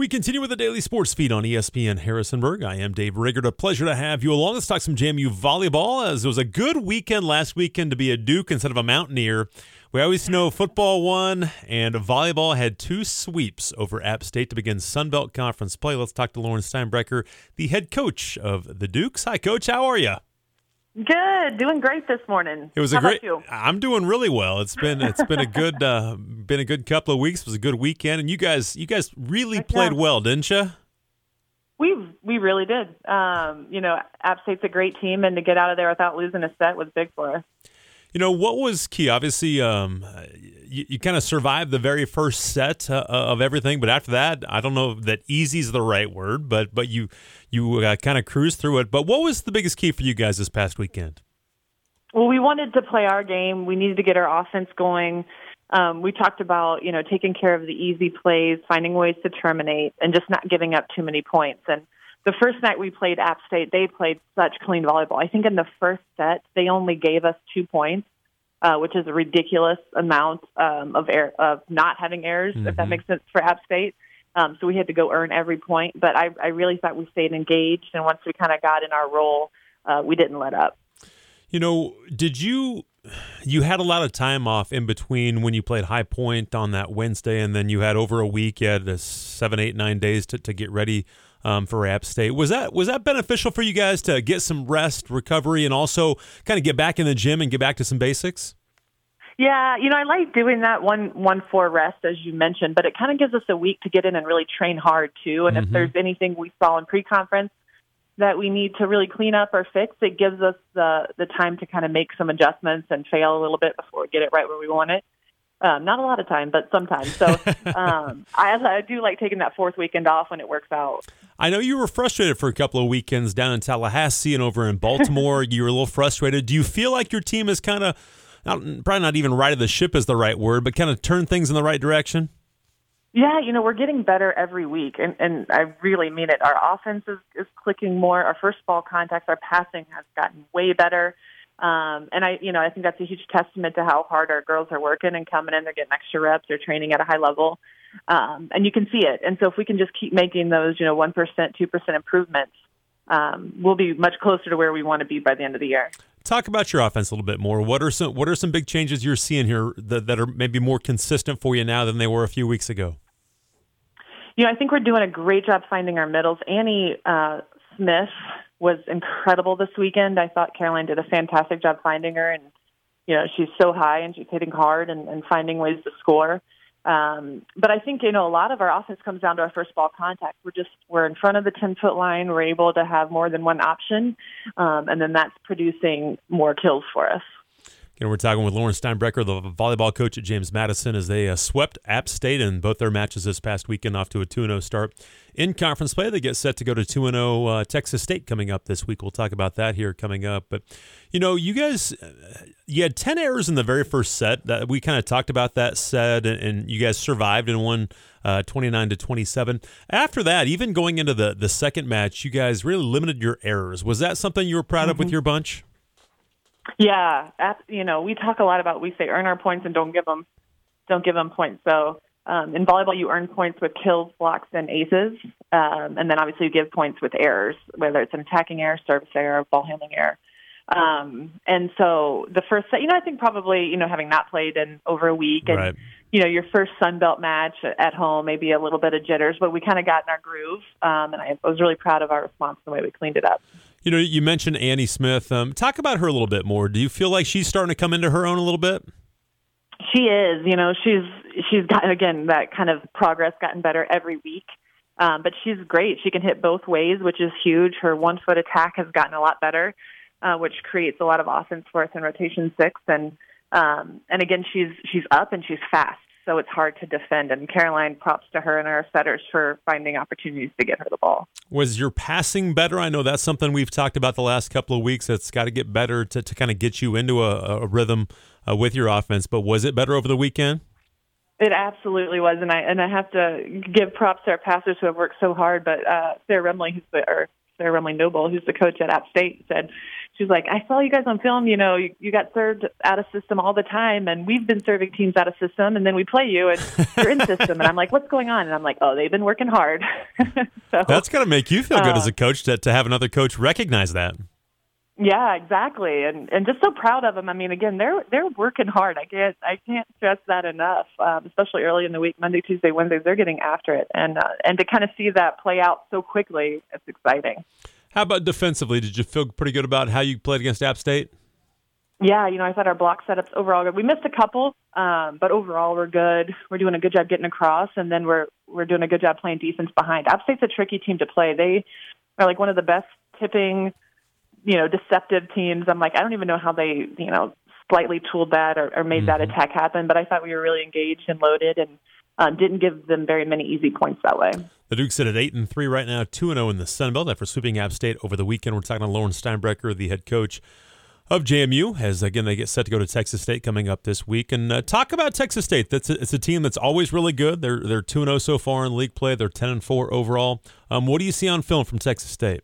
We continue with the daily sports feed on ESPN Harrisonburg. I am Dave Riggert. A pleasure to have you along. Let's talk some JMU volleyball as it was a good weekend last weekend to be a Duke instead of a Mountaineer. We always know football won and volleyball had two sweeps over App State to begin Sun Belt Conference play. Let's talk to Lauren Steinbrecher, the head coach of the Dukes. Hi, coach. How are you? Good, doing great this morning. It was How a great. About you? I'm doing really well. It's been it's been a good uh, been a good couple of weeks. It was a good weekend, and you guys you guys really Heck played yeah. well, didn't you? We we really did. Um, you know, App State's a great team, and to get out of there without losing a set was big for us. You know what was key? Obviously, um, you, you kind of survived the very first set uh, of everything, but after that, I don't know that easy is the right word, but but you you uh, kind of cruised through it. But what was the biggest key for you guys this past weekend? Well, we wanted to play our game. We needed to get our offense going. Um, we talked about you know taking care of the easy plays, finding ways to terminate, and just not giving up too many points. And the first night we played App State, they played such clean volleyball. I think in the first set they only gave us two points, uh, which is a ridiculous amount um, of air, of not having errors, if that Mhm. makes sense for App State. Um, so we had to go earn every point. But I, I really thought we stayed engaged, and once we kind of got in our role, uh, we didn't let up. You know, did you you had a lot of time off in between when you played High Point on that Wednesday, and then you had over a week. You had seven, eight, nine days to, to get ready um, for App State. Was that was that beneficial for you guys to get some rest, recovery, and also kind of get back in the gym and get back to some basics? Yeah, you know, I like doing that one one four rest as you mentioned, but it kind of gives us a week to get in and really train hard too. And Mhm. if there's anything we saw in pre-conference that we need to really clean up or fix, it gives us the the time to kind of make some adjustments and fail a little bit before we get it right where we want it. Um, not a lot of time, but sometimes. So um, I, I do like taking that fourth weekend off when it works out. I know you were frustrated for a couple of weekends down in Tallahassee and over in Baltimore. you were a little frustrated. Do you feel like your team is kind of probably not even right of the ship is the right word, but kind of turned things in the right direction? Yeah, you know, we're getting better every week, and, and I really mean it. Our offense is, is clicking more. Our first ball contacts, our passing has gotten way better. Um, and I, you know, I think that's a huge testament to how hard our girls are working and coming in. They're getting extra reps. They're training at a high level, um, and you can see it. And so, if we can just keep making those, you know, one percent, two percent improvements, um, we'll be much closer to where we want to be by the end of the year. Talk about your offense a little bit more. What are some What are some big changes you're seeing here that, that are maybe more consistent for you now than they were a few weeks ago? You know, I think we're doing a great job finding our middles. Annie uh, Smith was incredible this weekend. I thought Caroline did a fantastic job finding her, and you know, she's so high and she's hitting hard and, and finding ways to score. Um, but I think you know a lot of our offense comes down to our first ball contact. We're just we're in front of the ten foot line. We're able to have more than one option, um, and then that's producing more kills for us. You know, we're talking with Lauren Steinbrecher, the volleyball coach at James Madison, as they uh, swept App State in both their matches this past weekend, off to a 2 0 start. In conference play, they get set to go to 2 0 uh, Texas State coming up this week. We'll talk about that here coming up. But, you know, you guys, uh, you had 10 errors in the very first set. That We kind of talked about that set, and, and you guys survived and won uh, 29 to 27. After that, even going into the, the second match, you guys really limited your errors. Was that something you were proud of with your bunch? Yeah, at, you know, we talk a lot about we say earn our points and don't give them don't give them points. So um, in volleyball, you earn points with kills, blocks, and aces, um, and then obviously you give points with errors, whether it's an attacking error, service error, ball handling error. Um, and so the first set, you know, I think probably you know having not played in over a week and Right. you know your first Sun Belt match at home, maybe a little bit of jitters, but we kind of got in our groove, um, and I, I was really proud of our response and the way we cleaned it up. You know, you mentioned Annie Smith. Um, talk about her a little bit more. Do you feel like she's starting to come into her own a little bit? She is, you know, she's she's got again that kind of progress, gotten better every week. Um, but she's great. She can hit both ways, which is huge. Her one foot attack has gotten a lot better, uh, which creates a lot of offense for us in rotation six. And um, and again, she's she's up and she's fast, so it's hard to defend. And Caroline, props to her and our setters for finding opportunities to get her the ball. Was your passing better? I know that's something we've talked about the last couple of weeks. That's got to get better to, to kind of get you into a, a rhythm uh, with your offense. But was it better over the weekend? It absolutely was, and I and I have to give props to our passers who have worked so hard. But uh, Sarah Remley, who's the or Sarah Remley Noble, who's the coach at App State, said she's like, I saw you guys on film. You know, you, you got served out of system all the time, and we've been serving teams out of system, and then we play you, and you're in system. And I'm like, what's going on? And I'm like, oh, they've been working hard. so, That's got to make you feel good uh, as a coach to, to have another coach recognize that. Yeah, exactly, and and just so proud of them. I mean, again, they're they're working hard. I can't I can't stress that enough. Um, especially early in the week, Monday, Tuesday, Wednesdays, they're getting after it, and uh, and to kind of see that play out so quickly, it's exciting. How about defensively? Did you feel pretty good about how you played against App State? Yeah, you know, I thought our block setups overall good. We missed a couple, um, but overall we're good. We're doing a good job getting across, and then we're we're doing a good job playing defense behind. App State's a tricky team to play. They are like one of the best tipping you know, deceptive teams. I'm like, I don't even know how they, you know, slightly tooled that or, or made mm-hmm. that attack happen. But I thought we were really engaged and loaded and um, didn't give them very many easy points that way. The Dukes sit at eight and three right now, two and zero oh in the Sun Belt after sweeping App State over the weekend. We're talking to Lauren Steinbrecher, the head coach of JMU, as again they get set to go to Texas State coming up this week. And uh, talk about Texas State. That's a, it's a team that's always really good. They're they're two and zero oh so far in league play. They're ten and four overall. Um, what do you see on film from Texas State?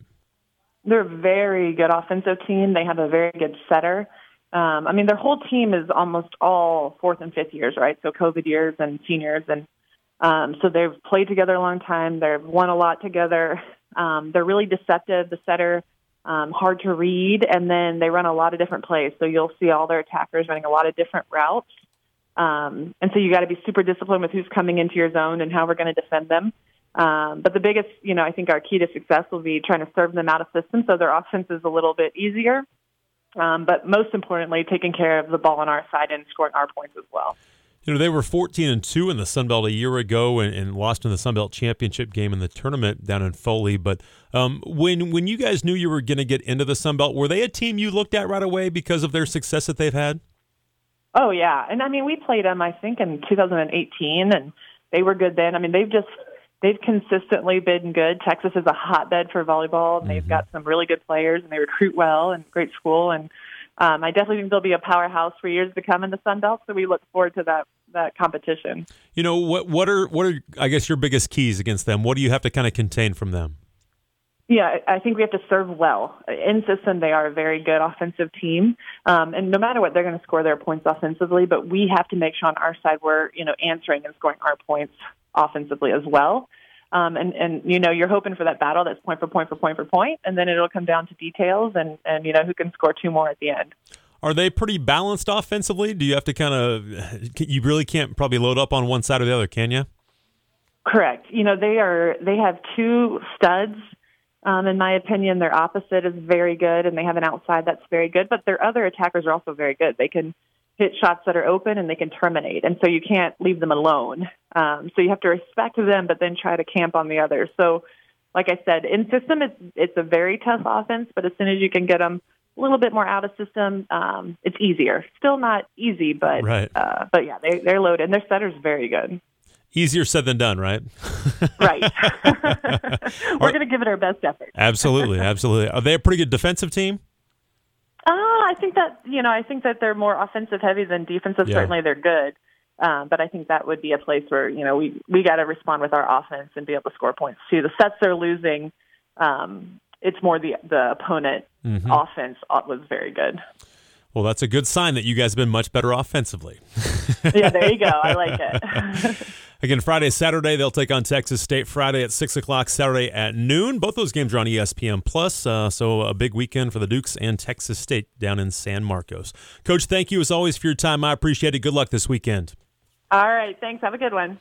They're a very good offensive team. They have a very good setter. Um, I mean, their whole team is almost all fourth and fifth years, right? So COVID years and seniors, and um, so they've played together a long time. They've won a lot together. Um, they're really deceptive. The setter, um, hard to read, and then they run a lot of different plays. So you'll see all their attackers running a lot of different routes. Um, and so you got to be super disciplined with who's coming into your zone and how we're going to defend them. Um, but the biggest, you know, I think our key to success will be trying to serve them out of system so their offense is a little bit easier. Um, but most importantly, taking care of the ball on our side and scoring our points as well. You know, they were 14 and 2 in the Sun Belt a year ago and, and lost in the Sun Belt championship game in the tournament down in Foley. But um, when when you guys knew you were going to get into the Sun Belt, were they a team you looked at right away because of their success that they've had? Oh, yeah. And I mean, we played them, I think, in 2018, and they were good then. I mean, they've just they've consistently been good. Texas is a hotbed for volleyball, and mm-hmm. they've got some really good players, and they recruit well, and great school. And um, I definitely think they'll be a powerhouse for years to come in the Sun Belt. So we look forward to that that competition. You know what? What are what are I guess your biggest keys against them? What do you have to kind of contain from them? Yeah, I think we have to serve well. In system, they are a very good offensive team, um, and no matter what, they're going to score their points offensively. But we have to make sure on our side we're you know answering and scoring our points offensively as well. Um, and, and, you know, you're hoping for that battle that's point for point for point for point, and then it'll come down to details and, and you know, who can score two more at the end. Are they pretty balanced offensively? Do you have to kind of, you really can't probably load up on one side or the other, can you? Correct. You know, they are, they have two studs. Um, in my opinion, their opposite is very good, and they have an outside that's very good, but their other attackers are also very good. They can hit shots that are open and they can terminate. And so you can't leave them alone. Um, so you have to respect them, but then try to camp on the others. So, like I said, in system, it's, it's a very tough offense, but as soon as you can get them a little bit more out of system, um, it's easier. Still not easy, but right. uh, but yeah, they, they're loaded and their setter's very good. Easier said than done, right? right. We're going to give it our best effort. absolutely, absolutely. Are they a pretty good defensive team? Uh, I think that you know, I think that they're more offensive heavy than defensive. Yeah. Certainly, they're good, um, but I think that would be a place where you know we we got to respond with our offense and be able to score points too. The sets they're losing, um, it's more the the opponent mm-hmm. offense was very good. Well, that's a good sign that you guys have been much better offensively. yeah, there you go. I like it. Again, Friday, Saturday, they'll take on Texas State. Friday at 6 o'clock, Saturday at noon. Both those games are on ESPN Plus. Uh, so a big weekend for the Dukes and Texas State down in San Marcos. Coach, thank you as always for your time. I appreciate it. Good luck this weekend. All right. Thanks. Have a good one.